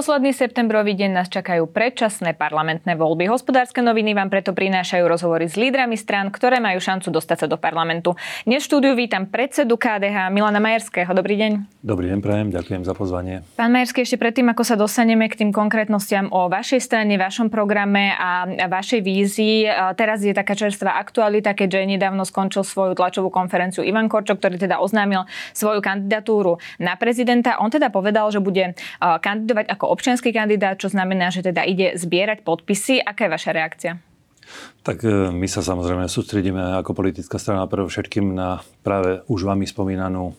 posledný septembrový deň nás čakajú predčasné parlamentné voľby. Hospodárske noviny vám preto prinášajú rozhovory s lídrami strán, ktoré majú šancu dostať sa do parlamentu. Dnes štúdiu vítam predsedu KDH Milana Majerského. Dobrý deň. Dobrý deň, prajem, ďakujem za pozvanie. Pán Majerský, ešte predtým, ako sa dostaneme k tým konkrétnostiam o vašej strane, vašom programe a vašej vízii, teraz je taká čerstvá aktualita, keďže nedávno skončil svoju tlačovú konferenciu Ivan Korčok, ktorý teda oznámil svoju kandidatúru na prezidenta. On teda povedal, že bude kandidovať ako občianský kandidát, čo znamená, že teda ide zbierať podpisy. Aká je vaša reakcia? Tak e, my sa samozrejme sústredíme ako politická strana pre všetkým na práve už vami spomínanú e,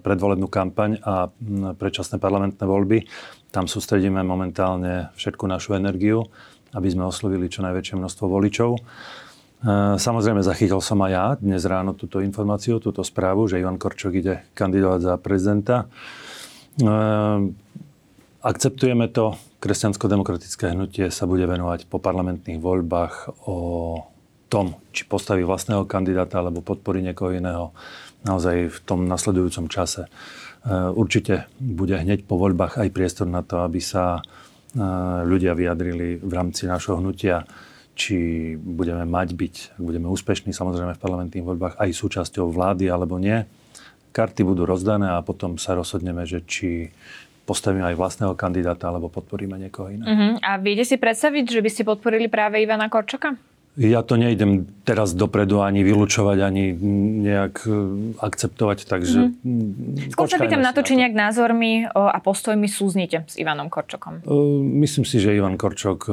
predvolebnú kampaň a predčasné parlamentné voľby. Tam sústredíme momentálne všetku našu energiu, aby sme oslovili čo najväčšie množstvo voličov. E, samozrejme, zachytil som aj ja dnes ráno túto informáciu, túto správu, že Ivan Korčok ide kandidovať za prezidenta. Akceptujeme to. Kresťansko-demokratické hnutie sa bude venovať po parlamentných voľbách o tom, či postaví vlastného kandidáta alebo podporí niekoho iného naozaj v tom nasledujúcom čase. E, určite bude hneď po voľbách aj priestor na to, aby sa e, ľudia vyjadrili v rámci našho hnutia, či budeme mať byť, ak budeme úspešní samozrejme v parlamentných voľbách aj súčasťou vlády alebo nie. Karty budú rozdané a potom sa rozhodneme, že či postavíme aj vlastného kandidáta alebo podporíme niekoho iného. Uh-huh. A viete si predstaviť, že by ste podporili práve Ivana Korčoka? Ja to nejdem teraz dopredu ani vylúčovať, ani nejak e, akceptovať, takže mm. Skôr sa pýtam na to, či nejak názormi a postojmi súznite s Ivanom Korčokom. E, myslím si, že Ivan Korčok e,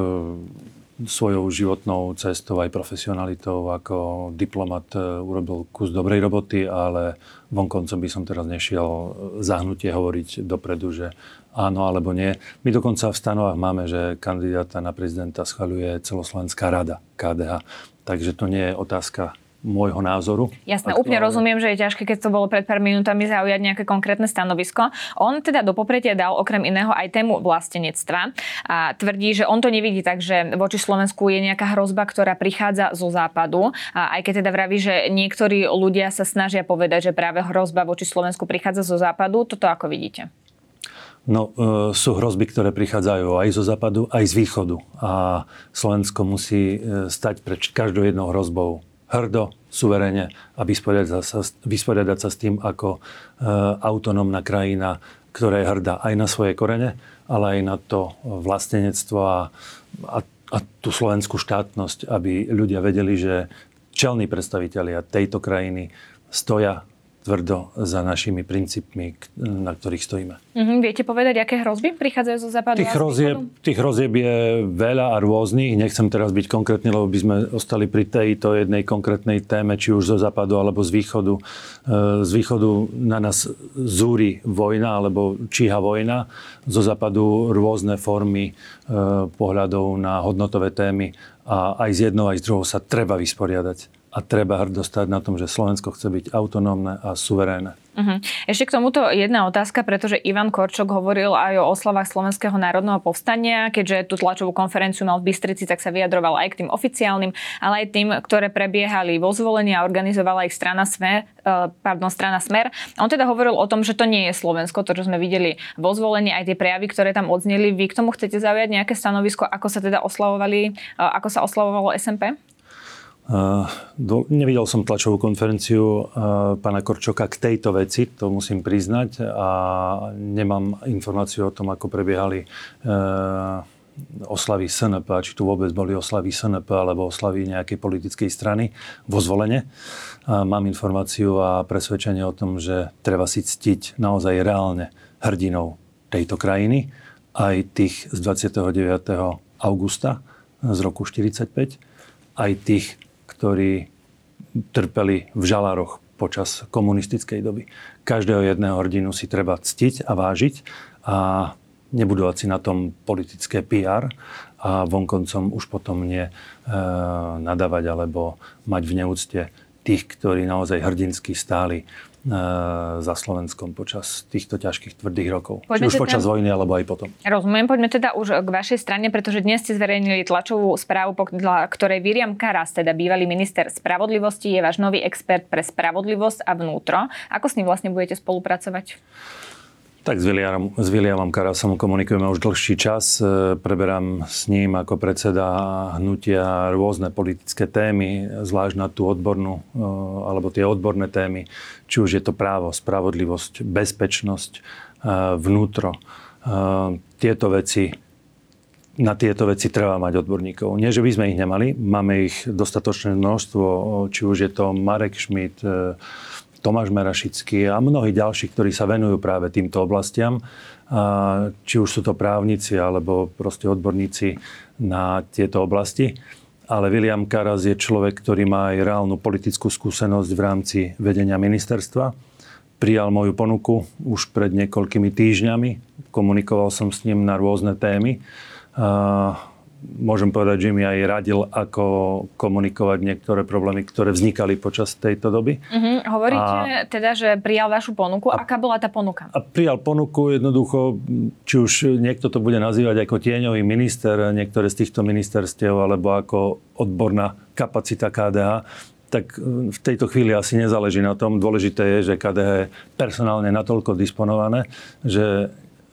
svojou životnou cestou aj profesionalitou ako diplomat urobil kus dobrej roboty, ale vonkoncom by som teraz nešiel zahnutie hovoriť dopredu, že áno alebo nie. My dokonca v stanovách máme, že kandidáta na prezidenta schvaľuje celoslovenská rada KDH. Takže to nie je otázka môjho názoru. Jasné, aktuálne. úplne rozumiem, že je ťažké, keď to bolo pred pár minútami zaujať nejaké konkrétne stanovisko. On teda do popretia dal okrem iného aj tému vlastenectva a tvrdí, že on to nevidí tak, že voči Slovensku je nejaká hrozba, ktorá prichádza zo západu. A aj keď teda vraví, že niektorí ľudia sa snažia povedať, že práve hrozba voči Slovensku prichádza zo západu, toto ako vidíte? No, e, sú hrozby, ktoré prichádzajú aj zo západu, aj z východu. A Slovensko musí e, stať pred každou jednou hrozbou hrdo, suverene a vysporiadať sa, vysporiadať sa s tým ako e, autonómna krajina, ktorá je hrdá aj na svoje korene, ale aj na to vlastenectvo a, a, a tú slovenskú štátnosť, aby ľudia vedeli, že čelní predstavitelia tejto krajiny stoja tvrdo za našimi princípmi, na ktorých stojíme. Mm-hmm. Viete povedať, aké hrozby prichádzajú zo západu? Tých, hrozieb, tých hrozieb je veľa a rôznych. Nechcem teraz byť konkrétny, lebo by sme ostali pri tejto jednej konkrétnej téme, či už zo západu alebo z východu. E, z východu na nás zúri vojna alebo číha vojna. Zo západu rôzne formy e, pohľadov na hodnotové témy a aj z jednou, aj z druhou sa treba vysporiadať a treba hrdostať na tom, že Slovensko chce byť autonómne a suverénne. Uh-huh. Ešte k tomuto jedna otázka, pretože Ivan Korčok hovoril aj o oslavách Slovenského národného povstania, keďže tú tlačovú konferenciu mal v Bystrici, tak sa vyjadroval aj k tým oficiálnym, ale aj tým, ktoré prebiehali vo zvolení a organizovala ich strana Smer, eh, pardon, strana Smer. On teda hovoril o tom, že to nie je Slovensko, to, čo sme videli vo zvolení, aj tie prejavy, ktoré tam odzneli. Vy k tomu chcete zaujať nejaké stanovisko, ako sa teda oslavovali, eh, ako sa oslavovalo SMP? Do, nevidel som tlačovú konferenciu uh, pána Korčoka k tejto veci, to musím priznať, a nemám informáciu o tom, ako prebiehali uh, oslavy SNP, či tu vôbec boli oslavy SNP alebo oslavy nejakej politickej strany vo zvolenie. Uh, mám informáciu a presvedčenie o tom, že treba si ctiť naozaj reálne hrdinou tejto krajiny, aj tých z 29. augusta z roku 1945, aj tých ktorí trpeli v žalároch počas komunistickej doby. Každého jedného hrdinu si treba ctiť a vážiť a nebudovať si na tom politické PR a vonkoncom už potom nie e, nadávať alebo mať v neúcte tých, ktorí naozaj hrdinsky stáli za Slovenskom počas týchto ťažkých tvrdých rokov. Poďme Či už teda... počas vojny, alebo aj potom. Rozumiem. Poďme teda už k vašej strane, pretože dnes ste zverejnili tlačovú správu, podľa ktorej Viriam Karas, teda bývalý minister spravodlivosti, je váš nový expert pre spravodlivosť a vnútro. Ako s ním vlastne budete spolupracovať? Tak s, William, s Williamom Karasom komunikujeme už dlhší čas. E, preberám s ním ako predseda hnutia rôzne politické témy, zvlášť na tú odbornú, e, alebo tie odborné témy, či už je to právo, spravodlivosť, bezpečnosť, e, vnútro. Tieto veci na tieto veci treba mať odborníkov. Nie, že by sme ich nemali, máme ich dostatočné množstvo, či už je to Marek Schmidt, Tomáš Merašický a mnohí ďalší, ktorí sa venujú práve týmto oblastiam. Či už sú to právnici alebo proste odborníci na tieto oblasti. Ale William Karas je človek, ktorý má aj reálnu politickú skúsenosť v rámci vedenia ministerstva. Prijal moju ponuku už pred niekoľkými týždňami. Komunikoval som s ním na rôzne témy môžem povedať, že mi aj radil, ako komunikovať niektoré problémy, ktoré vznikali počas tejto doby. Uh-huh. Hovoríte a, teda, že prijal vašu ponuku. A, Aká bola tá ponuka? A prijal ponuku jednoducho, či už niekto to bude nazývať ako tieňový minister, niektoré z týchto ministerstiev, alebo ako odborná kapacita KDH, tak e, v tejto chvíli asi nezáleží na tom. Dôležité je, že KDH je personálne natoľko disponované, že e,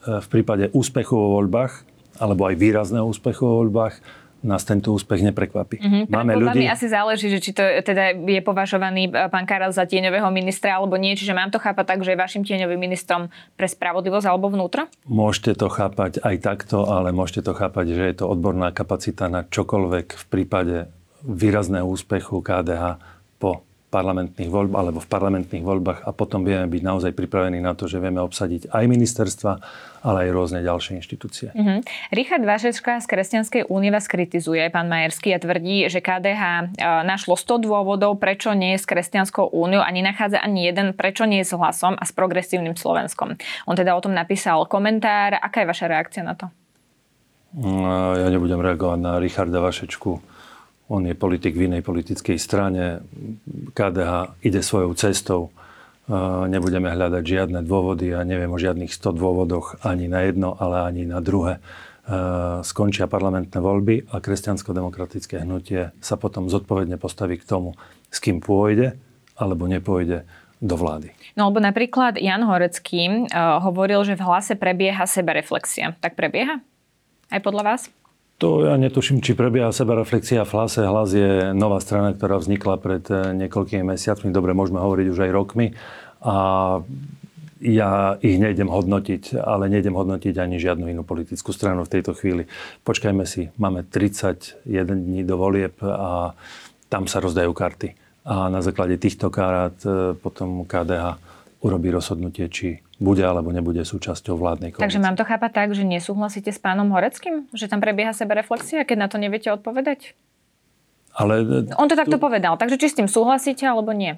v prípade úspechu vo voľbách alebo aj výrazného úspechu vo voľbách, nás tento úspech neprekvapí. Mm-hmm. Máme ľudí... asi záleží, že či to teda je považovaný e, pán Karel za tieňového ministra alebo nie. Čiže mám to chápať tak, že je vašim tieňovým ministrom pre spravodlivosť alebo vnútro? Môžete to chápať aj takto, ale môžete to chápať, že je to odborná kapacita na čokoľvek v prípade výrazného úspechu KDH po parlamentných voľbách alebo v parlamentných voľbách a potom vieme byť naozaj pripravení na to, že vieme obsadiť aj ministerstva, ale aj rôzne ďalšie inštitúcie. Mm-hmm. Richard Vašečka z Kresťanskej únie vás kritizuje, pán Majerský, a tvrdí, že KDH e, našlo 100 dôvodov, prečo nie je s Kresťanskou úniou a nenachádza ani jeden, prečo nie je s hlasom a s progresívnym Slovenskom. On teda o tom napísal komentár. Aká je vaša reakcia na to? No, ja nebudem reagovať na Richarda Vašečku on je politik v inej politickej strane. KDH ide svojou cestou. Nebudeme hľadať žiadne dôvody a neviem o žiadnych 100 dôvodoch ani na jedno, ale ani na druhé. Skončia parlamentné voľby a kresťansko-demokratické hnutie sa potom zodpovedne postaví k tomu, s kým pôjde alebo nepôjde do vlády. No lebo napríklad Jan Horecký uh, hovoril, že v hlase prebieha sebereflexia. Tak prebieha? Aj podľa vás? To ja netuším, či prebieha sebareflexia v hlase. Hlas je nová strana, ktorá vznikla pred eh, niekoľkými mesiacmi. Dobre, môžeme hovoriť už aj rokmi. A ja ich nejdem hodnotiť, ale nejdem hodnotiť ani žiadnu inú politickú stranu v tejto chvíli. Počkajme si, máme 31 dní do volieb a tam sa rozdajú karty. A na základe týchto kárát eh, potom KDH urobí rozhodnutie, či bude alebo nebude súčasťou vládnej koalície. Takže mám to chápať tak, že nesúhlasíte s pánom Horeckým? Že tam prebieha sebereflexia, keď na to neviete odpovedať? Ale... On to takto tu... povedal, takže či s tým súhlasíte alebo nie?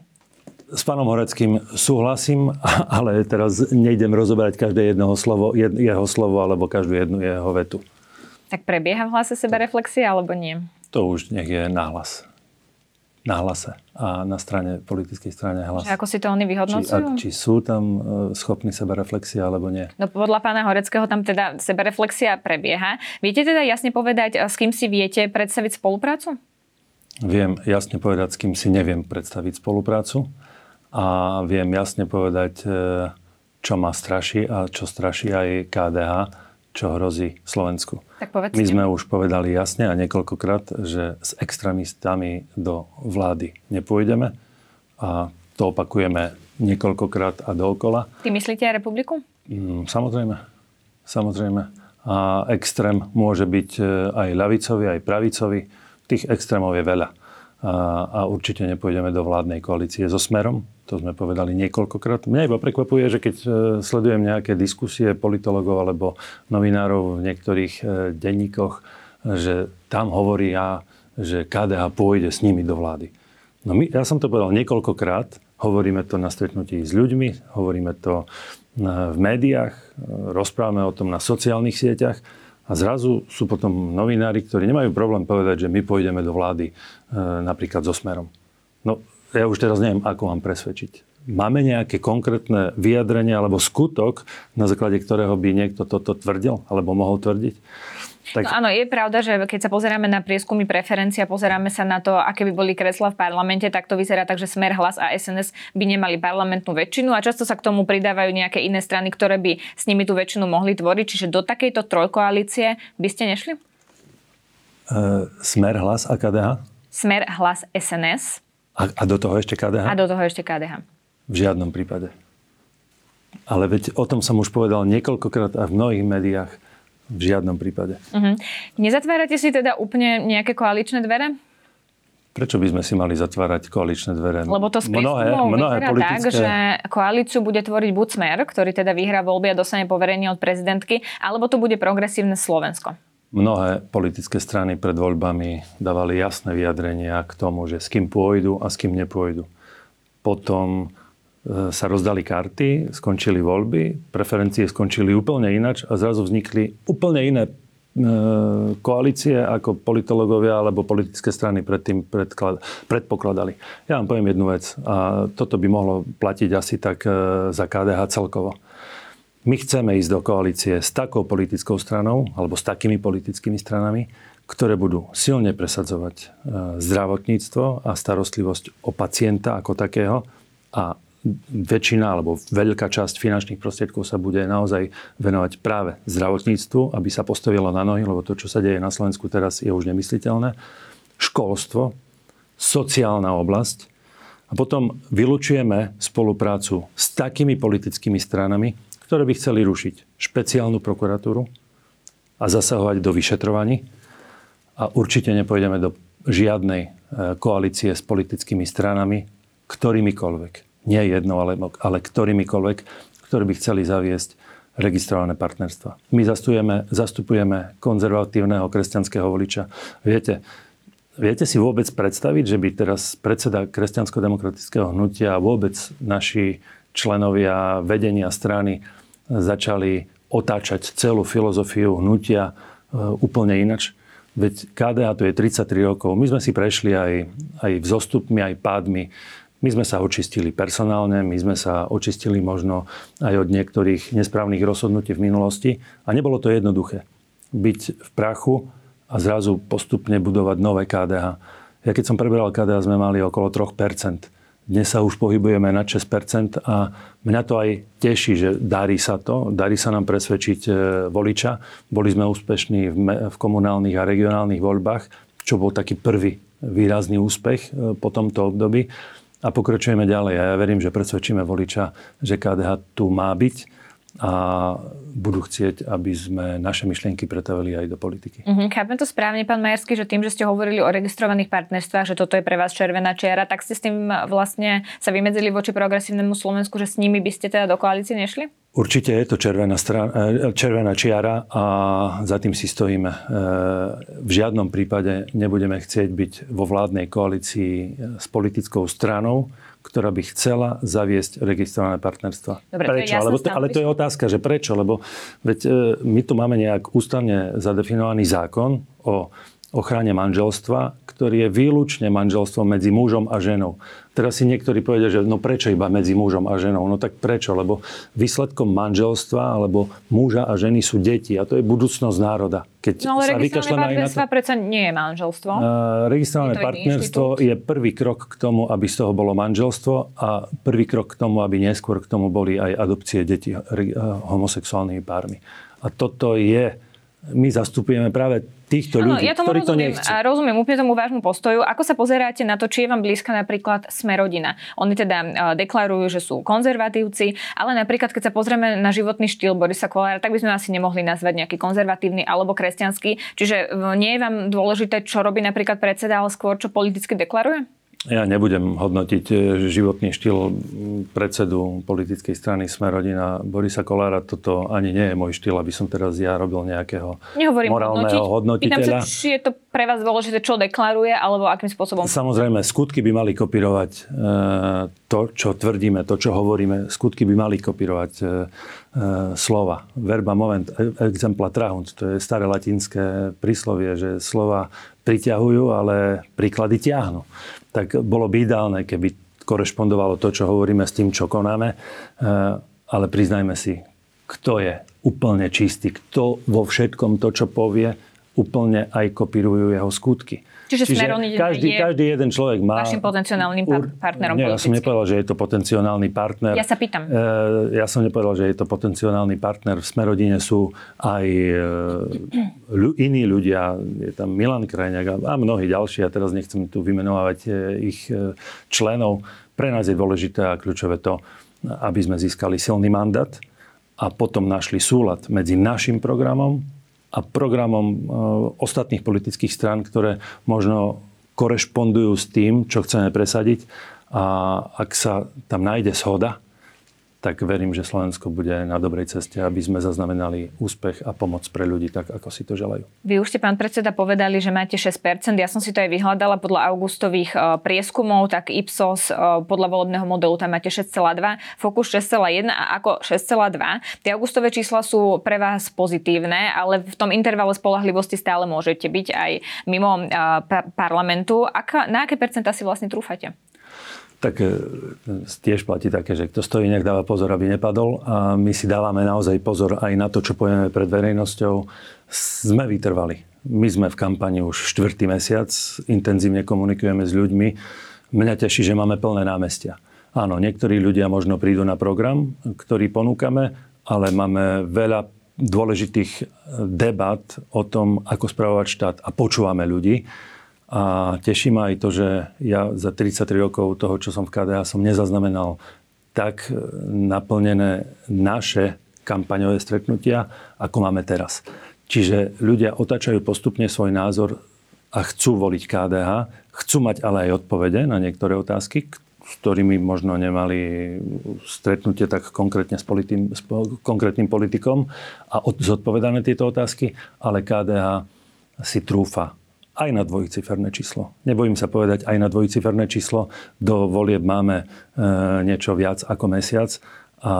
S pánom Horeckým súhlasím, ale teraz nejdem rozoberať každé jedného slovo, jeho slovo alebo každú jednu jeho vetu. Tak prebieha v hlase sebereflexia alebo nie? To už nech je náhlas na hlase a na strane, politickej strane hlas. Že ako si to oni vyhodnocujú? Či, či sú tam e, schopní sebereflexie alebo nie? No podľa pána Horeckého tam teda sebereflexia prebieha. Viete teda jasne povedať, s kým si viete predstaviť spoluprácu? Viem jasne povedať, s kým si neviem predstaviť spoluprácu a viem jasne povedať, e, čo ma straší a čo straší aj KDH čo hrozí Slovensku. Tak povedzte. My sme už povedali jasne a niekoľkokrát, že s extrémistami do vlády nepôjdeme a to opakujeme niekoľkokrát a dookola. Ty myslíte aj republiku? Mm, samozrejme. Samozrejme. A extrém môže byť e, aj ľavicový, aj pravicový. Tých extrémov je veľa a, a určite nepôjdeme do vládnej koalície so Smerom. To sme povedali niekoľkokrát. Mňa iba prekvapuje, že keď e, sledujem nejaké diskusie politologov alebo novinárov v niektorých e, denníkoch, že tam hovoria, že KDH pôjde s nimi do vlády. No my, ja som to povedal niekoľkokrát, hovoríme to na stretnutí s ľuďmi, hovoríme to v médiách, rozprávame o tom na sociálnych sieťach a zrazu sú potom novinári, ktorí nemajú problém povedať, že my pôjdeme do vlády e, napríklad so Smerom. No, ja už teraz neviem, ako mám presvedčiť. Máme nejaké konkrétne vyjadrenie alebo skutok, na základe ktorého by niekto toto tvrdil alebo mohol tvrdiť? Tak... No áno, je pravda, že keď sa pozeráme na prieskumy preferencia, pozeráme sa na to, aké by boli kresla v parlamente, tak to vyzerá tak, že Smer, Hlas a SNS by nemali parlamentnú väčšinu a často sa k tomu pridávajú nejaké iné strany, ktoré by s nimi tú väčšinu mohli tvoriť. Čiže do takejto trojkoalície by ste nešli? Uh, smer, Hlas a KDH? Smer, Hlas, SNS. A, a do toho ešte KDH? A do toho ešte KDH. V žiadnom prípade. Ale veď o tom som už povedal niekoľkokrát a v mnohých médiách. V žiadnom prípade. Uh-huh. Nezatvárate si teda úplne nejaké koaličné dvere? Prečo by sme si mali zatvárať koaličné dvere? Lebo to z mnohé, mnohé politické... tak, že koalíciu bude tvoriť buď Smer, ktorý teda vyhrá voľby a dostane poverenie od prezidentky, alebo to bude progresívne Slovensko. Mnohé politické strany pred voľbami dávali jasné vyjadrenia k tomu, že s kým pôjdu a s kým nepôjdu. Potom sa rozdali karty, skončili voľby, preferencie skončili úplne inač a zrazu vznikli úplne iné e, koalície, ako politológovia alebo politické strany predtým predpokladali. Ja vám poviem jednu vec a toto by mohlo platiť asi tak e, za KDH celkovo. My chceme ísť do koalície s takou politickou stranou alebo s takými politickými stranami, ktoré budú silne presadzovať zdravotníctvo a starostlivosť o pacienta ako takého a väčšina alebo veľká časť finančných prostriedkov sa bude naozaj venovať práve zdravotníctvu, aby sa postavilo na nohy, lebo to, čo sa deje na Slovensku teraz, je už nemysliteľné. Školstvo, sociálna oblasť a potom vylučujeme spoluprácu s takými politickými stranami, ktoré by chceli rušiť špeciálnu prokuratúru a zasahovať do vyšetrovaní. A určite nepôjdeme do žiadnej e, koalície s politickými stranami, ktorýmikoľvek nie jedno, ale, ale ktorýmikoľvek, ktorí by chceli zaviesť registrované partnerstva. My zastupujeme, zastupujeme konzervatívneho kresťanského voliča. Viete, viete si vôbec predstaviť, že by teraz predseda kresťansko-demokratického hnutia a vôbec naši členovia vedenia strany začali otáčať celú filozofiu hnutia e, úplne inač? Veď KDH to je 33 rokov. My sme si prešli aj, aj vzostupmi, aj pádmi my sme sa očistili personálne, my sme sa očistili možno aj od niektorých nesprávnych rozhodnutí v minulosti a nebolo to jednoduché. Byť v prachu a zrazu postupne budovať nové KDH. Ja keď som preberal KDH, sme mali okolo 3%. Dnes sa už pohybujeme na 6% a mňa to aj teší, že darí sa to, darí sa nám presvedčiť e, voliča. Boli sme úspešní v komunálnych a regionálnych voľbách, čo bol taký prvý výrazný úspech e, po tomto období a pokračujeme ďalej. A ja verím, že presvedčíme voliča, že KDH tu má byť a budú chcieť, aby sme naše myšlienky pretavili aj do politiky. Mm-hmm. Chápem to správne, pán Majerský, že tým, že ste hovorili o registrovaných partnerstvách, že toto je pre vás červená čiara, tak ste s tým vlastne sa vymedzili voči progresívnemu Slovensku, že s nimi by ste teda do koalície nešli? Určite je to červená, strana, e, červená čiara a za tým si stojíme. E, v žiadnom prípade nebudeme chcieť byť vo vládnej koalícii s politickou stranou, ktorá by chcela zaviesť registrované partnerstva. Dobre, prečo? To to, ale to je otázka, že prečo? Lebo veď, e, my tu máme nejak ústavne zadefinovaný zákon o ochrane manželstva, ktorý je výlučne manželstvom medzi mužom a ženou. Teraz si niektorí povedia, že no prečo iba medzi mužom a ženou? No tak prečo? Lebo výsledkom manželstva alebo muža a ženy sú deti a to je budúcnosť národa. Keď no ale registrované partnerstva to... predsa nie je manželstvo. Uh, registrované je partnerstvo je prvý krok k tomu, aby z toho bolo manželstvo a prvý krok k tomu, aby neskôr k tomu boli aj adopcie detí uh, homosexuálnymi pármi. A toto je my zastupujeme práve týchto ano, ľudí, ja tomu ktorí rozumiem, to nechcú. A rozumiem úplne tomu vášmu postoju. Ako sa pozeráte na to, či je vám blízka napríklad Smerodina? Oni teda uh, deklarujú, že sú konzervatívci, ale napríklad keď sa pozrieme na životný štýl Borisa Kolára, tak by sme asi nemohli nazvať nejaký konzervatívny alebo kresťanský. Čiže nie je vám dôležité, čo robí napríklad predseda, ale skôr čo politicky deklaruje? Ja nebudem hodnotiť e, životný štýl predsedu politickej strany Smerodina Borisa Kolára. Toto ani nie je môj štýl, aby som teraz ja robil nejakého Nehovorím morálneho hodnotiť. hodnotiteľa. Pýtam sa, či je to pre vás dôležité, čo deklaruje, alebo akým spôsobom? Samozrejme, skutky by mali kopírovať e, to, čo tvrdíme, to, čo hovoríme. Skutky by mali kopírovať e, slova. Verba moment, exempla trahunt. To je staré latinské príslovie, že slova priťahujú, ale príklady ťahnú tak bolo by ideálne, keby korešpondovalo to, čo hovoríme s tým, čo konáme. Ale priznajme si, kto je úplne čistý, kto vo všetkom to, čo povie, úplne aj kopírujú jeho skutky. Čiže, Čiže každý, je každý jeden človek má... Vašim potenciálnym par- partnerom Nie, ja som nepovedal, že je to potenciálny partner. Ja sa pýtam. E, ja som nepovedal, že je to potenciálny partner. V Smerodine sú aj e, iní ľudia. Je tam Milan Krajňák a mnohí ďalší. A teraz nechcem tu vymenovať e, ich členov. Pre nás je dôležité a kľúčové to, aby sme získali silný mandát a potom našli súlad medzi našim programom a programom e, ostatných politických strán, ktoré možno korešpondujú s tým, čo chceme presadiť. A ak sa tam nájde shoda, tak verím, že Slovensko bude na dobrej ceste, aby sme zaznamenali úspech a pomoc pre ľudí tak, ako si to želajú. Vy už ste, pán predseda, povedali, že máte 6%. Ja som si to aj vyhľadala podľa augustových e, prieskumov, tak Ipsos e, podľa volebného modelu tam máte 6,2, Focus 6,1 a ako 6,2. Tie augustové čísla sú pre vás pozitívne, ale v tom intervale spolahlivosti stále môžete byť aj mimo e, parlamentu. Aká, na aké percentá si vlastne trúfate? Tak e, tiež platí také, že kto stojí, nech dáva pozor, aby nepadol. A my si dávame naozaj pozor aj na to, čo povieme pred verejnosťou. Sme vytrvali. My sme v kampani už štvrtý mesiac, intenzívne komunikujeme s ľuďmi. Mňa teší, že máme plné námestia. Áno, niektorí ľudia možno prídu na program, ktorý ponúkame, ale máme veľa dôležitých debat o tom, ako spravovať štát a počúvame ľudí. A teší ma aj to, že ja za 33 rokov toho, čo som v KDH, som nezaznamenal tak naplnené naše kampaňové stretnutia, ako máme teraz. Čiže ľudia otačajú postupne svoj názor a chcú voliť KDH, chcú mať ale aj odpovede na niektoré otázky, s ktorými možno nemali stretnutie tak konkrétne s, politi- s konkrétnym politikom a od- zodpovedané tieto otázky, ale KDH si trúfa aj na dvojciferné číslo. Nebojím sa povedať aj na dvojciferné číslo. Do volieb máme e, niečo viac ako mesiac a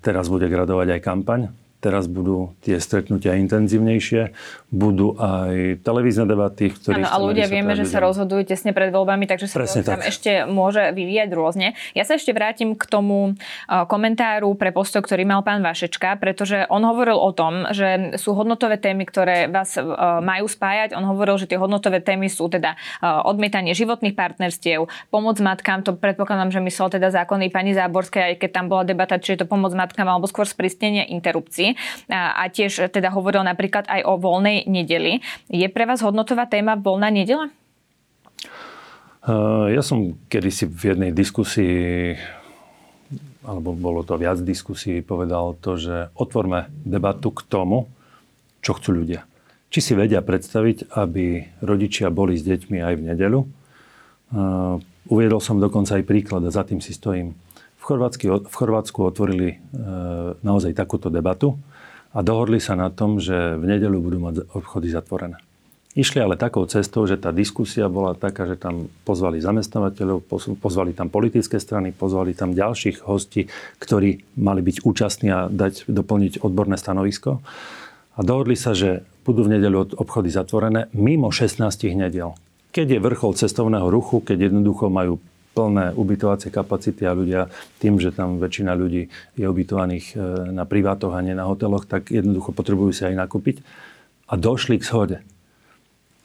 teraz bude gradovať aj kampaň. Teraz budú tie stretnutia intenzívnejšie, budú aj televízne debaty, v ktorých... Áno, a ľudia vieme, že sa rozhodujú tesne pred voľbami, takže sa to tam ešte môže vyvíjať rôzne. Ja sa ešte vrátim k tomu komentáru pre postoj, ktorý mal pán Vašečka, pretože on hovoril o tom, že sú hodnotové témy, ktoré vás majú spájať. On hovoril, že tie hodnotové témy sú teda odmietanie životných partnerstiev, pomoc matkám, to predpokladám, že myslel teda zákony pani Záborskej, aj keď tam bola debata, či je to pomoc matkám alebo skôr sprístenie interrupcií a, a tiež teda hovoril napríklad aj o voľnej nedeli. Je pre vás hodnotová téma voľná nedela? Ja som kedysi v jednej diskusii alebo bolo to viac diskusí, povedal to, že otvorme debatu k tomu, čo chcú ľudia. Či si vedia predstaviť, aby rodičia boli s deťmi aj v nedelu. Uviedol som dokonca aj príklad a za tým si stojím v, Chorvátsky, v Chorvátsku otvorili e, naozaj takúto debatu a dohodli sa na tom, že v nedelu budú mať obchody zatvorené. Išli ale takou cestou, že tá diskusia bola taká, že tam pozvali zamestnávateľov, pozvali tam politické strany, pozvali tam ďalších hostí, ktorí mali byť účastní a dať, doplniť odborné stanovisko. A dohodli sa, že budú v nedelu obchody zatvorené mimo 16 nedel. Keď je vrchol cestovného ruchu, keď jednoducho majú plné ubytovacie kapacity a ľudia tým, že tam väčšina ľudí je ubytovaných e, na privátoch a nie na hoteloch, tak jednoducho potrebujú si aj nakúpiť. A došli k shode.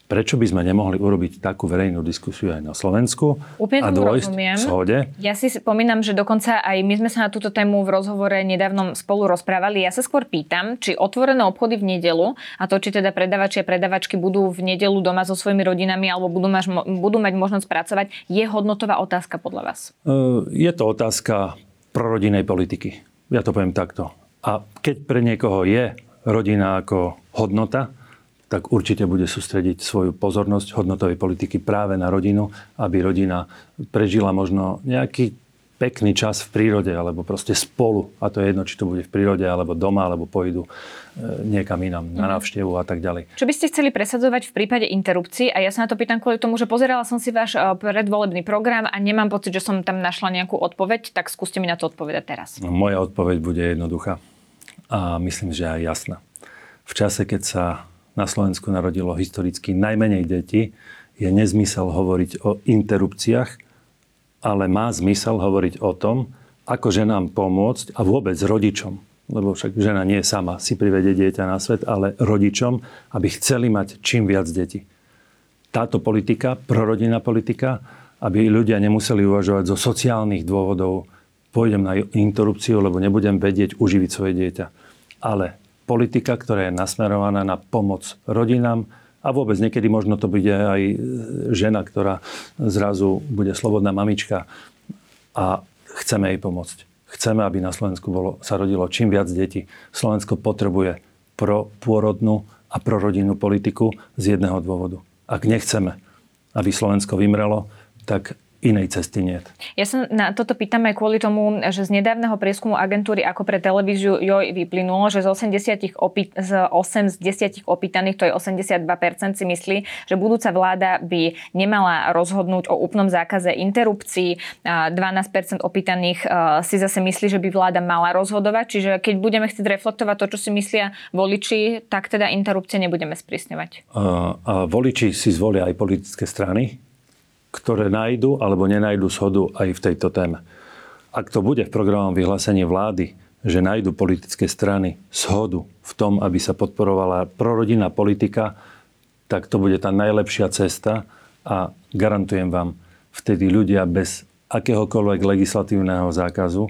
Prečo by sme nemohli urobiť takú verejnú diskusiu aj na Slovensku Úplne a dôjsť rozumiem. k shode? Ja si spomínam, že dokonca aj my sme sa na túto tému v rozhovore nedávno spolu rozprávali. Ja sa skôr pýtam, či otvorené obchody v nedelu a to, či teda predavači a predavačky budú v nedelu doma so svojimi rodinami alebo budú, mať, budú mať možnosť pracovať, je hodnotová otázka podľa vás? Je to otázka prorodinnej politiky. Ja to poviem takto. A keď pre niekoho je rodina ako hodnota, tak určite bude sústrediť svoju pozornosť hodnotovej politiky práve na rodinu, aby rodina prežila možno nejaký pekný čas v prírode, alebo proste spolu. A to je jedno, či to bude v prírode, alebo doma, alebo pôjdu e, niekam inam na mhm. návštevu a tak ďalej. Čo by ste chceli presadzovať v prípade interrupcií? A ja sa na to pýtam kvôli tomu, že pozerala som si váš e, predvolebný program a nemám pocit, že som tam našla nejakú odpoveď, tak skúste mi na to odpovedať teraz. No, moja odpoveď bude jednoduchá a myslím, že aj jasná. V čase, keď sa na Slovensku narodilo historicky najmenej detí, je nezmysel hovoriť o interrupciách ale má zmysel hovoriť o tom, ako ženám pomôcť a vôbec rodičom. Lebo však žena nie sama, si privedie dieťa na svet, ale rodičom, aby chceli mať čím viac detí. Táto politika, prorodinná politika, aby ľudia nemuseli uvažovať zo sociálnych dôvodov, pôjdem na interrupciu, lebo nebudem vedieť uživiť svoje dieťa. Ale politika, ktorá je nasmerovaná na pomoc rodinám a vôbec niekedy možno to bude aj žena, ktorá zrazu bude slobodná mamička a chceme jej pomôcť. Chceme, aby na Slovensku bolo, sa rodilo čím viac detí. Slovensko potrebuje pro pôrodnú a prorodinnú politiku z jedného dôvodu. Ak nechceme, aby Slovensko vymrelo, tak inej cesty nie. Ja sa na toto pýtam aj kvôli tomu, že z nedávneho prieskumu agentúry ako pre televíziu JOJ vyplynulo, že z, 80 opý- z 8 z 10 opýtaných, to je 82% si myslí, že budúca vláda by nemala rozhodnúť o úplnom zákaze interrupcií. 12% opýtaných e, si zase myslí, že by vláda mala rozhodovať. Čiže keď budeme chcieť reflektovať to, čo si myslia voliči, tak teda interrupcie nebudeme sprísňovať. A, a voliči si zvolia aj politické strany, ktoré nájdu alebo nenajdu shodu aj v tejto téme. Ak to bude v programovom vyhlásení vlády, že nájdu politické strany shodu v tom, aby sa podporovala prorodinná politika, tak to bude tá najlepšia cesta a garantujem vám, vtedy ľudia bez akéhokoľvek legislatívneho zákazu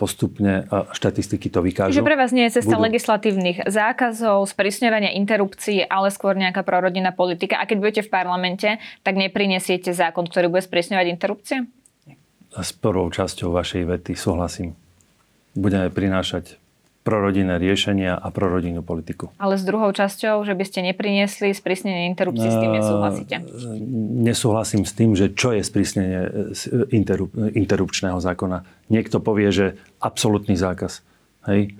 postupne štatistiky to vykážu. Čiže pre vás nie je cesta budú... legislatívnych zákazov, sprísňovania interrupcií, ale skôr nejaká prorodinná politika. A keď budete v parlamente, tak neprinesiete zákon, ktorý bude sprísňovať interrupcie? S prvou časťou vašej vety súhlasím. Budeme prinášať prorodinné riešenia a prorodinnú politiku. Ale s druhou časťou, že by ste nepriniesli sprísnenie interrupcií, s tým nesúhlasíte? Nesúhlasím s tým, že čo je sprísnenie interrup- interrupčného zákona. Niekto povie, že absolútny zákaz. Hej?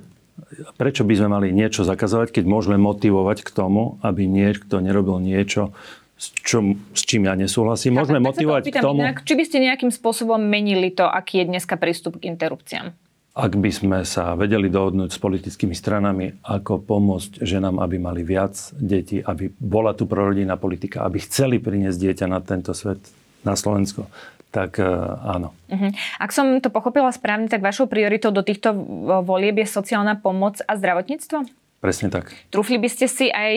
Prečo by sme mali niečo zakazovať, keď môžeme motivovať k tomu, aby niekto nerobil niečo, s, čo, s čím ja nesúhlasím. Môžeme tak, motivovať tak k tomu... Inak, či by ste nejakým spôsobom menili to, aký je dneska prístup k interrupciám? Ak by sme sa vedeli dohodnúť s politickými stranami, ako pomôcť ženám, aby mali viac detí, aby bola tu prorodinná politika, aby chceli priniesť dieťa na tento svet, na Slovensko, tak uh, áno. Uh-huh. Ak som to pochopila správne, tak vašou prioritou do týchto volieb je sociálna pomoc a zdravotníctvo? Presne tak. Trúfli by ste si aj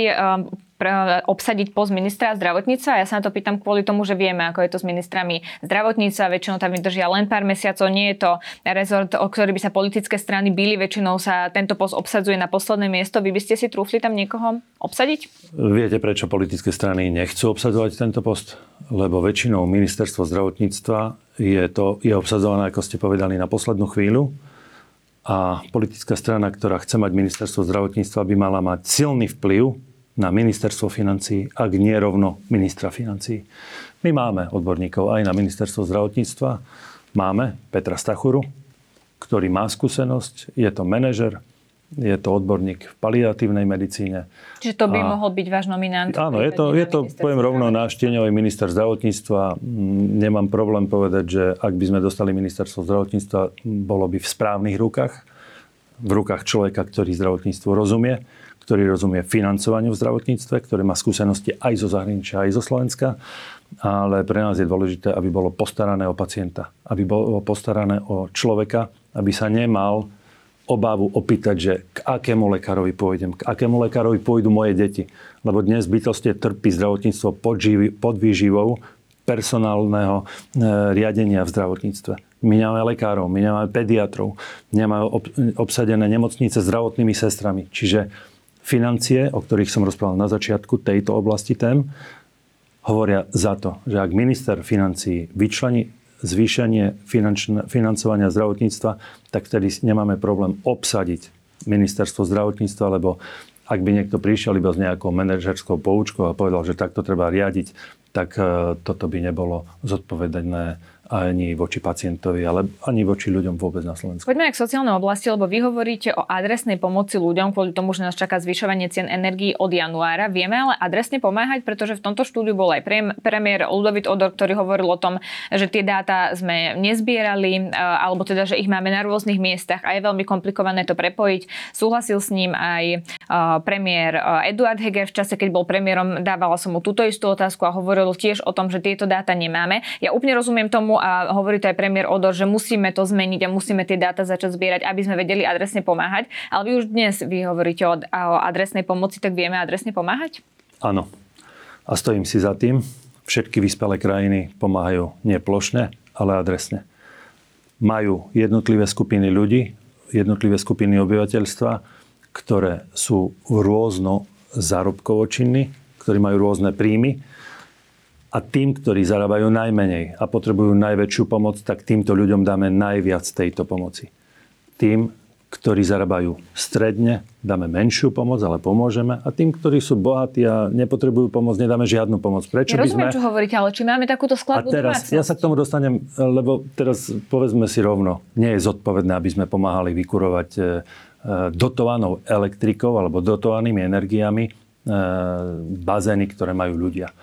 obsadiť post ministra zdravotníctva. Ja sa na to pýtam kvôli tomu, že vieme, ako je to s ministrami zdravotníctva. Väčšinou tam vydržia len pár mesiacov. Nie je to rezort, o ktorý by sa politické strany byli. Väčšinou sa tento post obsadzuje na posledné miesto. Vy by ste si trúfli tam niekoho obsadiť? Viete, prečo politické strany nechcú obsadzovať tento post? Lebo väčšinou ministerstvo zdravotníctva je, to, je obsadzované, ako ste povedali, na poslednú chvíľu a politická strana, ktorá chce mať ministerstvo zdravotníctva, by mala mať silný vplyv na ministerstvo financí, ak nie rovno ministra financí. My máme odborníkov aj na ministerstvo zdravotníctva. Máme Petra Stachuru, ktorý má skúsenosť, je to manažer, je to odborník v paliatívnej medicíne. Čiže to by a, mohol byť váš nominant? Áno, je to, je to poviem rovno, náš tieňový minister zdravotníctva. Nemám problém povedať, že ak by sme dostali ministerstvo zdravotníctva, bolo by v správnych rukách. V rukách človeka, ktorý zdravotníctvo rozumie, ktorý rozumie financovaniu v zdravotníctve, ktorý má skúsenosti aj zo zahraničia, aj zo Slovenska. Ale pre nás je dôležité, aby bolo postarané o pacienta, aby bolo postarané o človeka, aby sa nemal obávu opýtať, že k akému lekárovi pôjdem, k akému lekárovi pôjdu moje deti. Lebo dnes bytosti trpí zdravotníctvo pod výživou personálneho e, riadenia v zdravotníctve. My nemáme lekárov, my nemáme pediatrov, nemáme obsadené nemocnice zdravotnými sestrami. Čiže financie, o ktorých som rozprával na začiatku tejto oblasti tém, hovoria za to, že ak minister financií vyčlení zvýšenie financovania zdravotníctva, tak vtedy nemáme problém obsadiť ministerstvo zdravotníctva, lebo ak by niekto prišiel iba s nejakou manažerskou poučkou a povedal, že takto treba riadiť, tak e, toto by nebolo zodpovedané ani voči pacientovi, ale ani voči ľuďom vôbec na Slovensku. Poďme k sociálnej oblasti, lebo vy hovoríte o adresnej pomoci ľuďom kvôli tomu, že nás čaká zvyšovanie cien energií od januára. Vieme ale adresne pomáhať, pretože v tomto štúdiu bol aj premiér Ludovit Odor, ktorý hovoril o tom, že tie dáta sme nezbierali, e, alebo teda, že ich máme na rôznych miestach a je veľmi komplikované to prepojiť. Súhlasil s ním aj e, premiér e, Eduard Heger v čase, keď bol premiérom, dávala som mu túto istú otázku a hovoril tiež o tom, že tieto dáta nemáme. Ja úplne rozumiem tomu, a hovorí to aj premiér Odor, že musíme to zmeniť a musíme tie dáta začať zbierať, aby sme vedeli adresne pomáhať. Ale vy už dnes vy hovoríte o, o adresnej pomoci, tak vieme adresne pomáhať? Áno. A stojím si za tým. Všetky vyspelé krajiny pomáhajú nie plošne, ale adresne. Majú jednotlivé skupiny ľudí, jednotlivé skupiny obyvateľstva, ktoré sú rôzno zárobkovo činní, ktorí majú rôzne príjmy a tým, ktorí zarábajú najmenej a potrebujú najväčšiu pomoc, tak týmto ľuďom dáme najviac tejto pomoci. Tým, ktorí zarábajú stredne, dáme menšiu pomoc, ale pomôžeme. A tým, ktorí sú bohatí a nepotrebujú pomoc, nedáme žiadnu pomoc. Prečo ja rozumiem, by sme... čo hovoríte, ale či máme takúto skladbu A teraz, ja sa k tomu dostanem, lebo teraz povedzme si rovno, nie je zodpovedné, aby sme pomáhali vykurovať e, e, dotovanou elektrikou alebo dotovanými energiami e, bazény, ktoré majú ľudia.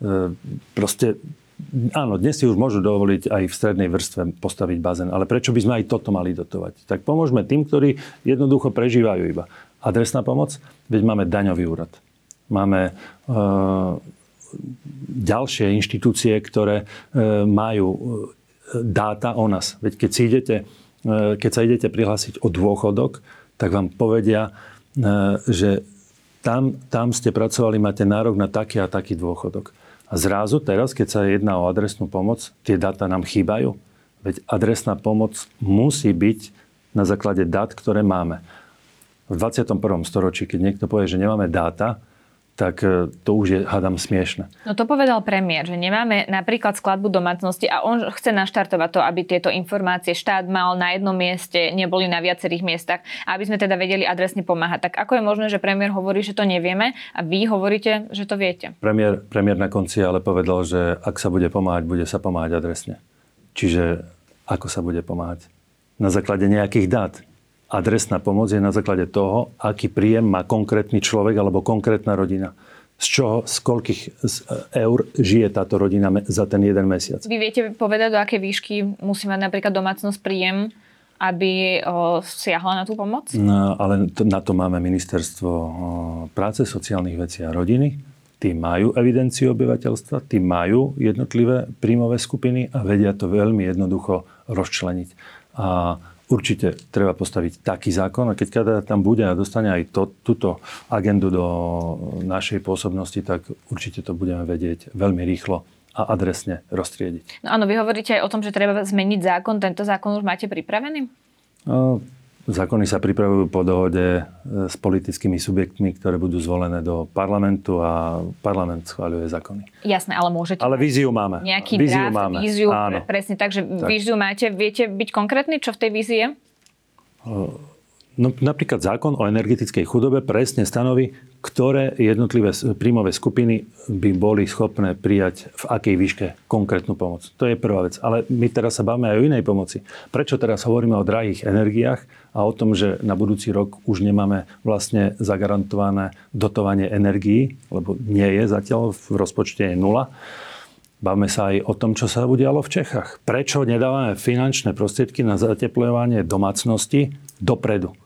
E, proste áno, dnes si už môžu dovoliť aj v strednej vrstve postaviť bazén, ale prečo by sme aj toto mali dotovať? Tak pomôžme tým, ktorí jednoducho prežívajú iba. Adresná pomoc, veď máme daňový úrad. Máme e, ďalšie inštitúcie, ktoré e, majú e, dáta o nás. Veď keď, si idete, e, keď sa idete prihlásiť o dôchodok, tak vám povedia, e, že tam, tam ste pracovali, máte nárok na taký a taký dôchodok. A zrazu teraz, keď sa jedná o adresnú pomoc, tie dáta nám chýbajú. Veď adresná pomoc musí byť na základe dát, ktoré máme. V 21. storočí, keď niekto povie, že nemáme dáta, tak e, to už je, hádam, smiešne. No to povedal premiér, že nemáme napríklad skladbu domácnosti a on chce naštartovať to, aby tieto informácie štát mal na jednom mieste, neboli na viacerých miestach, aby sme teda vedeli adresne pomáhať. Tak ako je možné, že premiér hovorí, že to nevieme a vy hovoríte, že to viete? Premiér, premiér na konci ale povedal, že ak sa bude pomáhať, bude sa pomáhať adresne. Čiže ako sa bude pomáhať? Na základe nejakých dát adresná pomoc je na základe toho, aký príjem má konkrétny človek alebo konkrétna rodina. Z čoho, z koľkých eur žije táto rodina za ten jeden mesiac. Vy viete povedať, do akej výšky musí mať napríklad domácnosť príjem, aby o, siahla na tú pomoc? No, ale to, na to máme ministerstvo práce, sociálnych vecí a rodiny. Tí majú evidenciu obyvateľstva, tí majú jednotlivé príjmové skupiny a vedia to veľmi jednoducho rozčleniť. A určite treba postaviť taký zákon a keď kada tam bude a dostane aj to, túto agendu do našej pôsobnosti, tak určite to budeme vedieť veľmi rýchlo a adresne roztriediť. No áno, vy hovoríte aj o tom, že treba zmeniť zákon. Tento zákon už máte pripravený? No, Zákony sa pripravujú po dohode e, s politickými subjektmi, ktoré budú zvolené do parlamentu a parlament schváľuje zákony. Jasné, ale môžete... Ale víziu máme. Nejaký víziu draft, máme. víziu, Áno. presne tak, že tak. víziu máte. Viete byť konkrétny, čo v tej vízie? No, napríklad zákon o energetickej chudobe presne stanoví, ktoré jednotlivé príjmové skupiny by boli schopné prijať v akej výške konkrétnu pomoc. To je prvá vec. Ale my teraz sa bavíme aj o inej pomoci. Prečo teraz hovoríme o drahých energiách a o tom, že na budúci rok už nemáme vlastne zagarantované dotovanie energií, lebo nie je zatiaľ, v rozpočte je nula. Bavme sa aj o tom, čo sa udialo v Čechách. Prečo nedávame finančné prostriedky na zateplovanie domácnosti dopredu?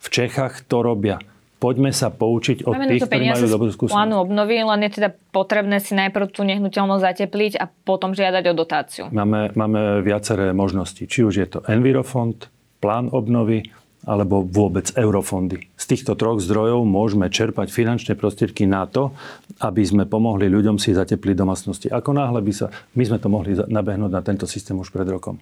V Čechách to robia. Poďme sa poučiť od Máme tých, ktorí majú dobrú skúsenosť. plánu obnovy, len je teda potrebné si najprv tú nehnuteľnosť zatepliť a potom žiadať o dotáciu. Máme, máme viaceré možnosti. Či už je to Envirofond, plán obnovy, alebo vôbec eurofondy. Z týchto troch zdrojov môžeme čerpať finančné prostriedky na to, aby sme pomohli ľuďom si zatepliť domácnosti. Ako náhle by sa... My sme to mohli nabehnúť na tento systém už pred rokom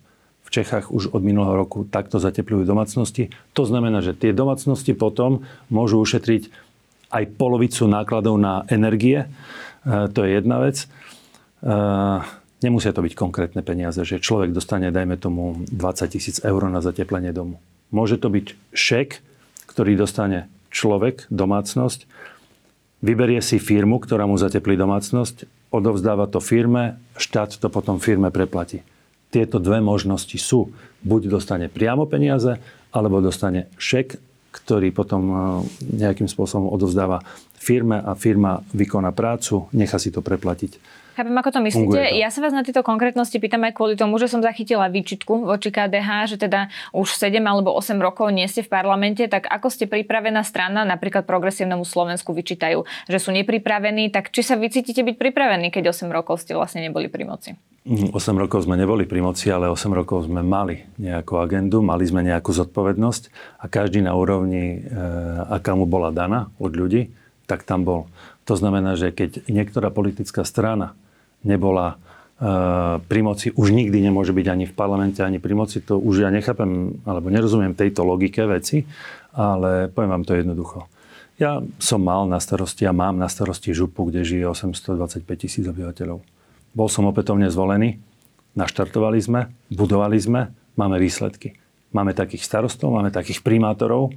v Čechách už od minulého roku takto zateplujú domácnosti. To znamená, že tie domácnosti potom môžu ušetriť aj polovicu nákladov na energie. E, to je jedna vec. Nemusia to byť konkrétne peniaze, že človek dostane, dajme tomu, 20 tisíc eur na zateplenie domu. Môže to byť šek, ktorý dostane človek, domácnosť, vyberie si firmu, ktorá mu zateplí domácnosť, odovzdáva to firme, štát to potom firme preplatí tieto dve možnosti sú. Buď dostane priamo peniaze, alebo dostane šek, ktorý potom e, nejakým spôsobom odovzdáva firme a firma vykoná prácu, nechá si to preplatiť. Chápem, ako to myslíte. To. Ja sa vás na tieto konkrétnosti pýtam aj kvôli tomu, že som zachytila výčitku voči KDH, že teda už 7 alebo 8 rokov nie ste v parlamente, tak ako ste pripravená strana, napríklad progresívnemu Slovensku vyčítajú, že sú nepripravení, tak či sa vy cítite byť pripravení, keď 8 rokov ste vlastne neboli pri moci? 8 mm, rokov sme neboli pri moci, ale 8 rokov sme mali nejakú agendu, mali sme nejakú zodpovednosť a každý na úrovni, e, aká mu bola daná od ľudí, tak tam bol. To znamená, že keď niektorá politická strana nebola uh, pri moci, už nikdy nemôže byť ani v parlamente, ani pri moci. To už ja nechápem, alebo nerozumiem tejto logike veci, ale poviem vám to jednoducho. Ja som mal na starosti a mám na starosti župu, kde žije 825 tisíc obyvateľov. Bol som opätovne zvolený, naštartovali sme, budovali sme, máme výsledky. Máme takých starostov, máme takých primátorov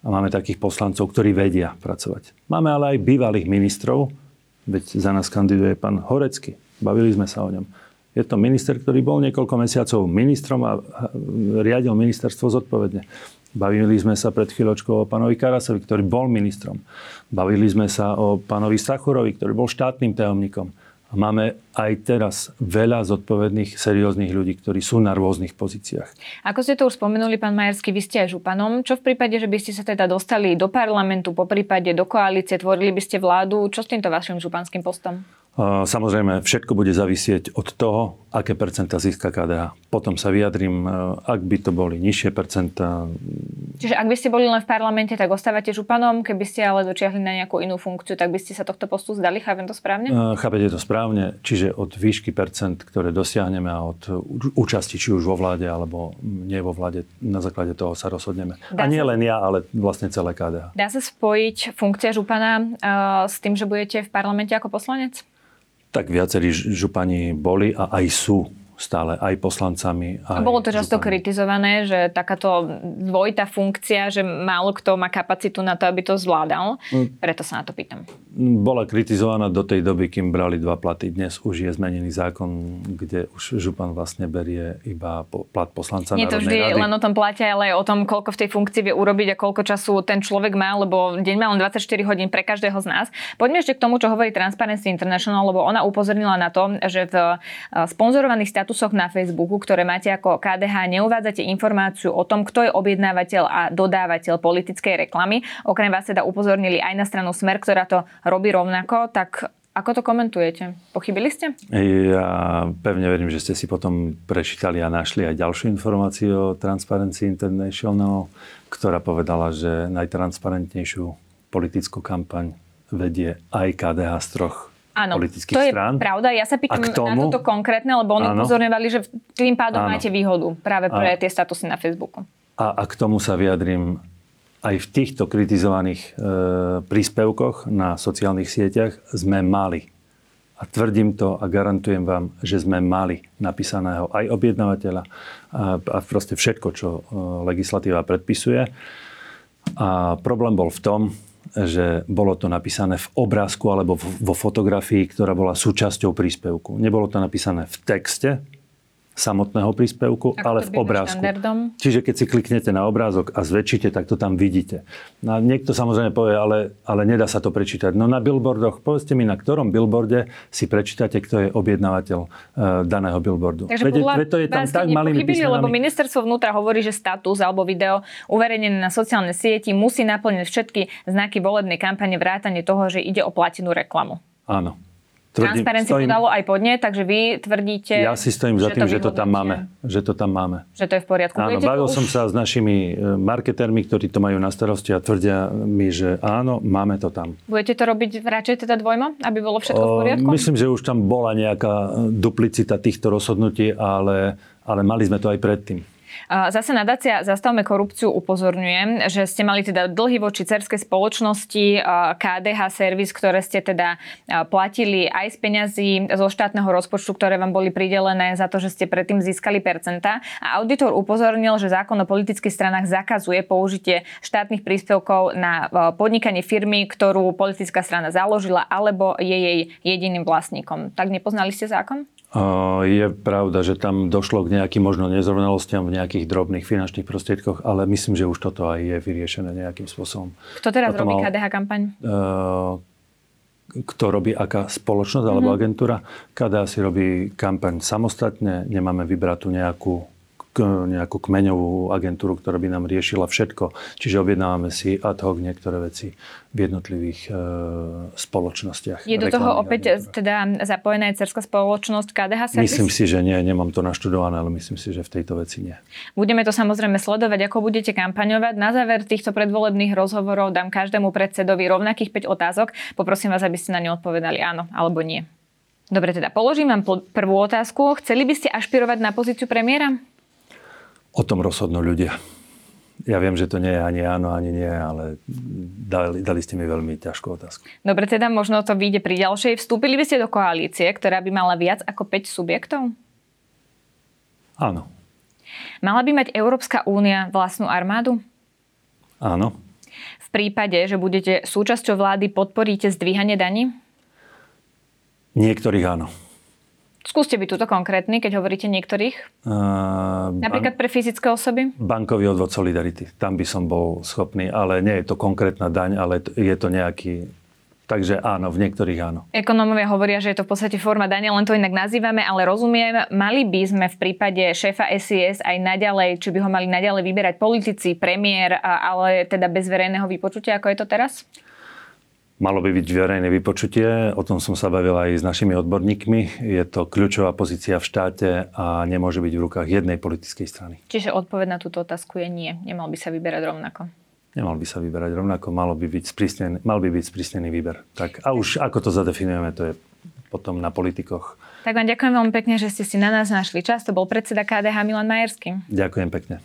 a máme takých poslancov, ktorí vedia pracovať. Máme ale aj bývalých ministrov, veď za nás kandiduje pán Horecký. Bavili sme sa o ňom. Je to minister, ktorý bol niekoľko mesiacov ministrom a riadil ministerstvo zodpovedne. Bavili sme sa pred chvíľočkou o pánovi Karasovi, ktorý bol ministrom. Bavili sme sa o pánovi Sachurovi, ktorý bol štátnym tajomníkom. Máme aj teraz veľa zodpovedných, serióznych ľudí, ktorí sú na rôznych pozíciách. Ako ste to už spomenuli, pán Majerský, vy ste aj županom. Čo v prípade, že by ste sa teda dostali do parlamentu, po prípade do koalície, tvorili by ste vládu, čo s týmto vašim županským postom? Samozrejme, všetko bude zavisieť od toho, aké percenta získa KDH. Potom sa vyjadrím, e, ak by to boli nižšie percenta. Čiže ak by ste boli len v parlamente, tak ostávate županom, keby ste ale dočiahli na nejakú inú funkciu, tak by ste sa tohto postu zdali, chápem to správne? E, chápete to správne, čiže od výšky percent, ktoré dosiahneme a od účasti, či už vo vláde alebo nie vo vláde, na základe toho sa rozhodneme. Dá a nie sa... len ja, ale vlastne celé KDH. Dá sa spojiť funkcia župana uh, s tým, že budete v parlamente ako poslanec? Tak viacerí župani boli a aj sú stále aj poslancami. Aj Bolo to často župani. kritizované, že takáto dvojitá funkcia, že málo kto má kapacitu na to, aby to zvládal. Mm. Preto sa na to pýtam. Bola kritizovaná do tej doby, kým brali dva platy. Dnes už je zmenený zákon, kde už župan vlastne berie iba plat poslanca Nie to vždy rady. len o tom plate, ale aj o tom, koľko v tej funkcii vie urobiť a koľko času ten človek má, lebo deň má len 24 hodín pre každého z nás. Poďme ešte k tomu, čo hovorí Transparency International, lebo ona upozornila na to, že v eh, sponzorovaných statusoch na Facebooku, ktoré máte ako KDH, neuvádzate informáciu o tom, kto je objednávateľ a dodávateľ politickej reklamy. Okrem vás teda upozornili aj na stranu Smer, ktorá to robí rovnako, tak ako to komentujete? Pochybili ste? Ja pevne verím, že ste si potom prečítali a našli aj ďalšiu informáciu o Transparency International, ktorá povedala, že najtransparentnejšiu politickú kampaň vedie aj KDH z troch Áno, politických to je strán. pravda. Ja sa pýtam tomu, na toto konkrétne, lebo oni upozorňovali, že tým pádom áno. máte výhodu práve pre áno. tie statusy na Facebooku. A, a k tomu sa vyjadrím aj v týchto kritizovaných e, príspevkoch na sociálnych sieťach sme mali. A tvrdím to a garantujem vám, že sme mali napísaného aj objednávateľa a, a proste všetko, čo e, legislatíva predpisuje. A problém bol v tom, že bolo to napísané v obrázku alebo vo fotografii, ktorá bola súčasťou príspevku. Nebolo to napísané v texte, samotného príspevku, Ako ale v obrázku. Štandardom? Čiže keď si kliknete na obrázok a zväčšite, tak to tam vidíte. No niekto samozrejme povie, ale, ale nedá sa to prečítať. No na billboardoch, povedzte mi, na ktorom billboarde si prečítate, kto je objednávateľ uh, daného billboardu. Takže Veď, veď to je tam tak malými písmenami. Lebo ministerstvo vnútra hovorí, že status alebo video uverejnené na sociálnej sieti musí naplniť všetky znaky volebnej kampane vrátane toho, že ide o platenú reklamu. Áno. Transparency stojím, podalo aj podne, takže vy tvrdíte... Ja si stojím za tým, že to tam máme. Že to tam máme. Že to je v poriadku. Áno, Budete bavil už... som sa s našimi e, marketérmi, ktorí to majú na starosti a tvrdia mi, že áno, máme to tam. Budete to robiť radšej teda dvojmo, aby bolo všetko v poriadku? Myslím, že už tam bola nejaká duplicita týchto rozhodnutí, ale, ale mali sme to aj predtým. Zase nadácia Zastavme korupciu upozorňuje, že ste mali teda dlhy voči cerskej spoločnosti KDH Service, ktoré ste teda platili aj z peňazí zo štátneho rozpočtu, ktoré vám boli pridelené za to, že ste predtým získali percenta. A auditor upozornil, že zákon o politických stranách zakazuje použitie štátnych príspevkov na podnikanie firmy, ktorú politická strana založila alebo je jej jediným vlastníkom. Tak nepoznali ste zákon? Je pravda, že tam došlo k nejakým možno nezrovnalostiam v nejakých drobných finančných prostriedkoch, ale myslím, že už toto aj je vyriešené nejakým spôsobom. Kto teraz robí mal, KDH kampaň? Uh, kto robí aká spoločnosť alebo mm-hmm. agentúra. KDA si robí kampaň samostatne, nemáme vybrať tu nejakú nejakú kmeňovú agentúru, ktorá by nám riešila všetko. Čiže objednávame si ad hoc niektoré veci v jednotlivých e, spoločnostiach. Je do toho opäť agentúra. teda zapojená aj cerská spoločnosť KDH Service? Myslím si, že nie, nemám to naštudované, ale myslím si, že v tejto veci nie. Budeme to samozrejme sledovať, ako budete kampaňovať. Na záver týchto predvolebných rozhovorov dám každému predsedovi rovnakých 5 otázok. Poprosím vás, aby ste na ne odpovedali áno alebo nie. Dobre, teda položím vám prvú otázku. Chceli by ste ašpirovať na pozíciu premiéra? O tom rozhodnú ľudia. Ja viem, že to nie je ani áno, ani nie, ale dali, dali ste mi veľmi ťažkú otázku. Dobre, teda možno to vyjde pri ďalšej. Vstúpili by ste do koalície, ktorá by mala viac ako 5 subjektov? Áno. Mala by mať Európska únia vlastnú armádu? Áno. V prípade, že budete súčasťou vlády, podporíte zdvíhanie daní? Niektorých áno. Skúste byť túto konkrétny, keď hovoríte niektorých. Uh, Napríklad ban- pre fyzické osoby? Bankový odvod Solidarity. Tam by som bol schopný, ale nie je to konkrétna daň, ale je to nejaký Takže áno, v niektorých áno. Ekonómovia hovoria, že je to v podstate forma dania, len to inak nazývame, ale rozumiem, mali by sme v prípade šéfa SIS aj naďalej, či by ho mali naďalej vyberať politici, premiér, ale teda bez verejného vypočutia, ako je to teraz? Malo by byť verejné vypočutie, o tom som sa bavil aj s našimi odborníkmi. Je to kľúčová pozícia v štáte a nemôže byť v rukách jednej politickej strany. Čiže odpoveď na túto otázku je nie. Nemal by sa vyberať rovnako. Nemal by sa vyberať rovnako, malo by byť sprísnený, mal by byť sprísnený výber. Tak, a už ako to zadefinujeme, to je potom na politikoch. Tak vám ďakujem veľmi pekne, že ste si na nás našli čas. To bol predseda KDH Milan Majerský. Ďakujem pekne.